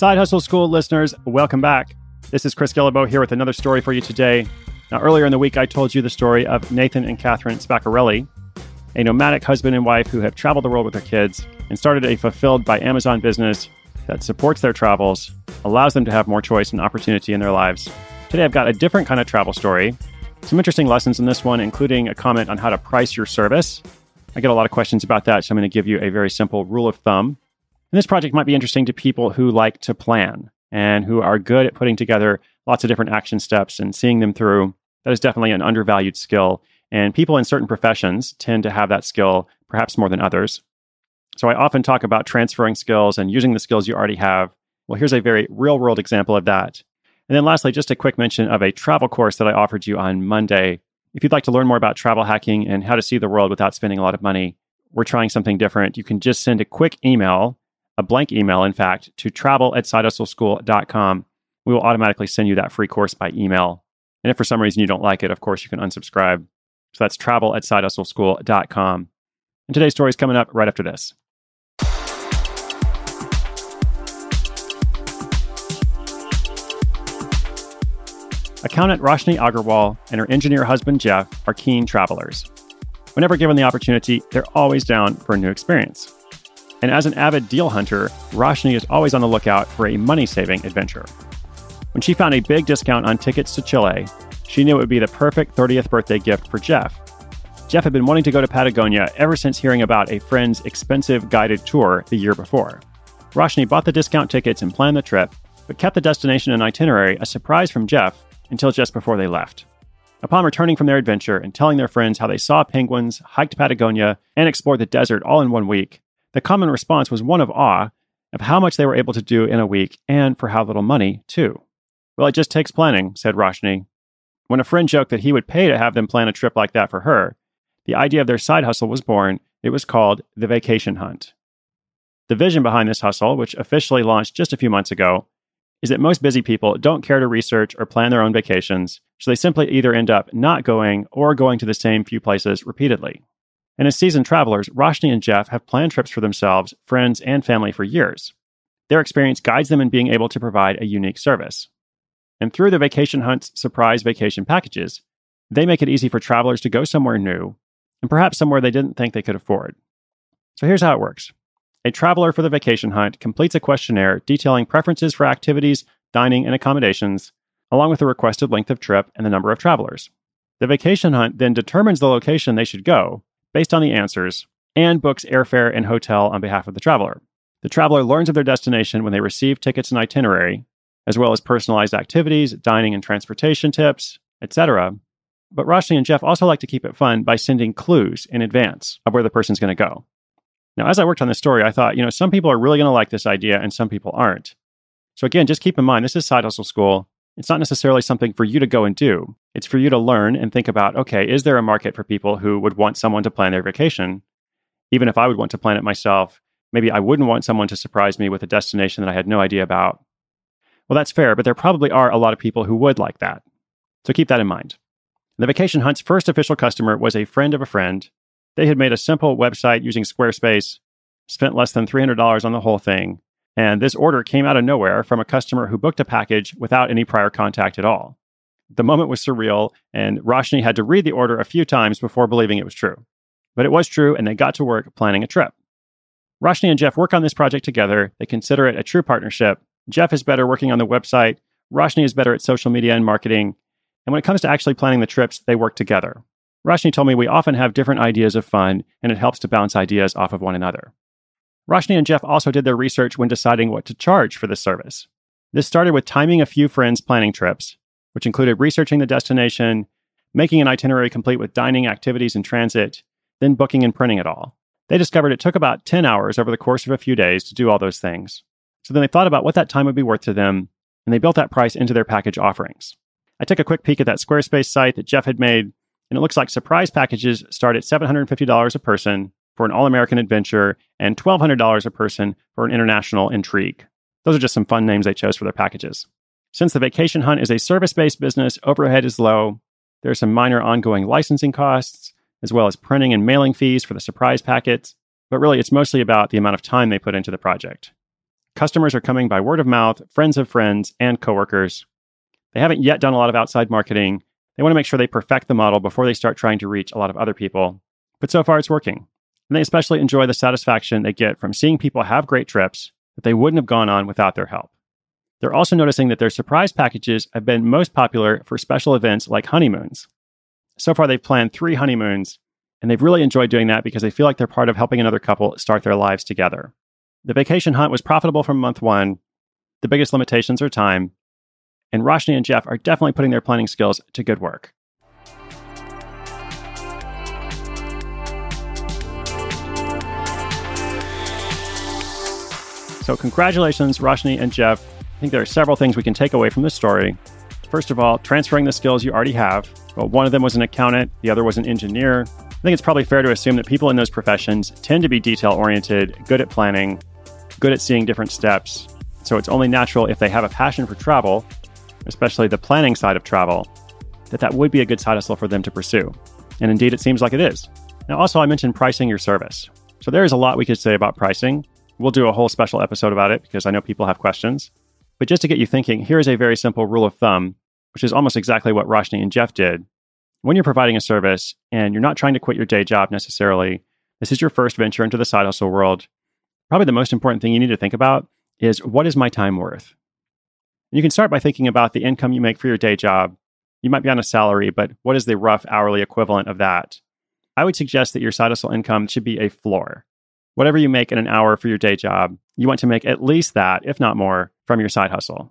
Side Hustle School listeners, welcome back. This is Chris Guillebeau here with another story for you today. Now, earlier in the week, I told you the story of Nathan and Catherine Spaccarelli, a nomadic husband and wife who have traveled the world with their kids and started a fulfilled by Amazon business that supports their travels, allows them to have more choice and opportunity in their lives. Today, I've got a different kind of travel story. Some interesting lessons in this one, including a comment on how to price your service. I get a lot of questions about that, so I'm going to give you a very simple rule of thumb. And this project might be interesting to people who like to plan and who are good at putting together lots of different action steps and seeing them through. That is definitely an undervalued skill. And people in certain professions tend to have that skill perhaps more than others. So I often talk about transferring skills and using the skills you already have. Well, here's a very real world example of that. And then lastly, just a quick mention of a travel course that I offered you on Monday. If you'd like to learn more about travel hacking and how to see the world without spending a lot of money, we're trying something different. You can just send a quick email, a blank email, in fact, to travel at sidehustleschool.com. We will automatically send you that free course by email. And if for some reason you don't like it, of course, you can unsubscribe. So that's travel at sidehustleschool.com. And today's story is coming up right after this. Accountant Roshni Agarwal and her engineer husband Jeff are keen travelers. Whenever given the opportunity, they're always down for a new experience. And as an avid deal hunter, Roshni is always on the lookout for a money saving adventure. When she found a big discount on tickets to Chile, she knew it would be the perfect 30th birthday gift for Jeff. Jeff had been wanting to go to Patagonia ever since hearing about a friend's expensive guided tour the year before. Roshni bought the discount tickets and planned the trip, but kept the destination and itinerary a surprise from Jeff until just before they left. Upon returning from their adventure and telling their friends how they saw penguins, hiked Patagonia, and explored the desert all in one week, the common response was one of awe of how much they were able to do in a week and for how little money, too. Well, it just takes planning, said Roshni. When a friend joked that he would pay to have them plan a trip like that for her, the idea of their side hustle was born. It was called the Vacation Hunt. The vision behind this hustle, which officially launched just a few months ago, is that most busy people don't care to research or plan their own vacations, so they simply either end up not going or going to the same few places repeatedly. And as seasoned travelers, Roshni and Jeff have planned trips for themselves, friends, and family for years. Their experience guides them in being able to provide a unique service. And through the Vacation Hunt's surprise vacation packages, they make it easy for travelers to go somewhere new and perhaps somewhere they didn't think they could afford. So here's how it works a traveler for the vacation hunt completes a questionnaire detailing preferences for activities, dining, and accommodations, along with the requested length of trip and the number of travelers. The vacation hunt then determines the location they should go based on the answers and books airfare and hotel on behalf of the traveler. The traveler learns of their destination when they receive tickets and itinerary, as well as personalized activities, dining and transportation tips, etc. But Roshni and Jeff also like to keep it fun by sending clues in advance of where the person's going to go. Now, as I worked on this story, I thought, you know, some people are really going to like this idea and some people aren't. So, again, just keep in mind this is Side Hustle School. It's not necessarily something for you to go and do. It's for you to learn and think about okay, is there a market for people who would want someone to plan their vacation? Even if I would want to plan it myself, maybe I wouldn't want someone to surprise me with a destination that I had no idea about. Well, that's fair, but there probably are a lot of people who would like that. So keep that in mind. The Vacation Hunt's first official customer was a friend of a friend they had made a simple website using Squarespace, spent less than $300 on the whole thing, and this order came out of nowhere from a customer who booked a package without any prior contact at all. The moment was surreal, and Roshni had to read the order a few times before believing it was true. But it was true, and they got to work planning a trip. Roshni and Jeff work on this project together. They consider it a true partnership. Jeff is better working on the website, Roshni is better at social media and marketing. And when it comes to actually planning the trips, they work together. Roshni told me we often have different ideas of fun, and it helps to bounce ideas off of one another. Roshni and Jeff also did their research when deciding what to charge for this service. This started with timing a few friends' planning trips, which included researching the destination, making an itinerary complete with dining, activities, and transit, then booking and printing it all. They discovered it took about 10 hours over the course of a few days to do all those things. So then they thought about what that time would be worth to them, and they built that price into their package offerings. I took a quick peek at that Squarespace site that Jeff had made, and it looks like surprise packages start at $750 a person for an all American adventure and $1,200 a person for an international intrigue. Those are just some fun names they chose for their packages. Since the vacation hunt is a service based business, overhead is low. There are some minor ongoing licensing costs, as well as printing and mailing fees for the surprise packets, but really it's mostly about the amount of time they put into the project. Customers are coming by word of mouth, friends of friends, and coworkers. They haven't yet done a lot of outside marketing. They want to make sure they perfect the model before they start trying to reach a lot of other people. But so far, it's working. And they especially enjoy the satisfaction they get from seeing people have great trips that they wouldn't have gone on without their help. They're also noticing that their surprise packages have been most popular for special events like honeymoons. So far, they've planned three honeymoons, and they've really enjoyed doing that because they feel like they're part of helping another couple start their lives together. The vacation hunt was profitable from month one. The biggest limitations are time. And Roshni and Jeff are definitely putting their planning skills to good work. So, congratulations, Roshni and Jeff. I think there are several things we can take away from this story. First of all, transferring the skills you already have. Well, one of them was an accountant, the other was an engineer. I think it's probably fair to assume that people in those professions tend to be detail oriented, good at planning, good at seeing different steps. So it's only natural if they have a passion for travel, especially the planning side of travel, that that would be a good side hustle for them to pursue. And indeed, it seems like it is. Now, also, I mentioned pricing your service. So there is a lot we could say about pricing. We'll do a whole special episode about it because I know people have questions. But just to get you thinking, here is a very simple rule of thumb, which is almost exactly what Roshni and Jeff did. When you're providing a service and you're not trying to quit your day job necessarily, this is your first venture into the side hustle world. Probably the most important thing you need to think about is what is my time worth? You can start by thinking about the income you make for your day job. You might be on a salary, but what is the rough hourly equivalent of that? I would suggest that your side hustle income should be a floor whatever you make in an hour for your day job, you want to make at least that, if not more, from your side hustle.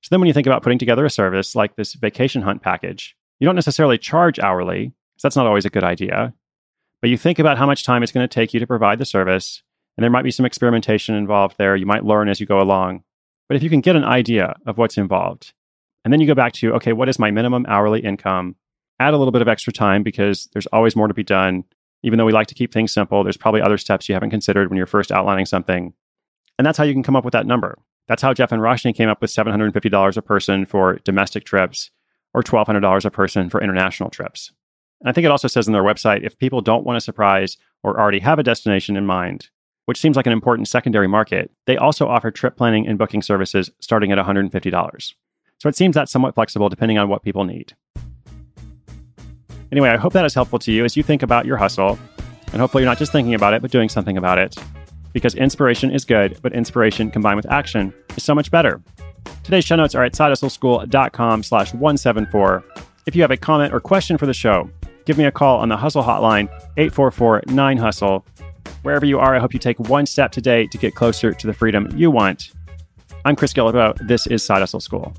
So then when you think about putting together a service like this vacation hunt package, you don't necessarily charge hourly, because that's not always a good idea. But you think about how much time it's going to take you to provide the service, and there might be some experimentation involved there. You might learn as you go along. But if you can get an idea of what's involved, and then you go back to, okay, what is my minimum hourly income? Add a little bit of extra time because there's always more to be done even though we like to keep things simple, there's probably other steps you haven't considered when you're first outlining something. And that's how you can come up with that number. That's how Jeff and Roshni came up with $750 a person for domestic trips or $1,200 a person for international trips. And I think it also says on their website if people don't want a surprise or already have a destination in mind, which seems like an important secondary market, they also offer trip planning and booking services starting at $150. So it seems that's somewhat flexible depending on what people need. Anyway, I hope that is helpful to you as you think about your hustle. And hopefully, you're not just thinking about it, but doing something about it. Because inspiration is good, but inspiration combined with action is so much better. Today's show notes are at sidehustleschool.com slash 174. If you have a comment or question for the show, give me a call on the Hustle Hotline, 844-9-HUSTLE. Wherever you are, I hope you take one step today to get closer to the freedom you want. I'm Chris Guillebeau. This is Side Hustle School.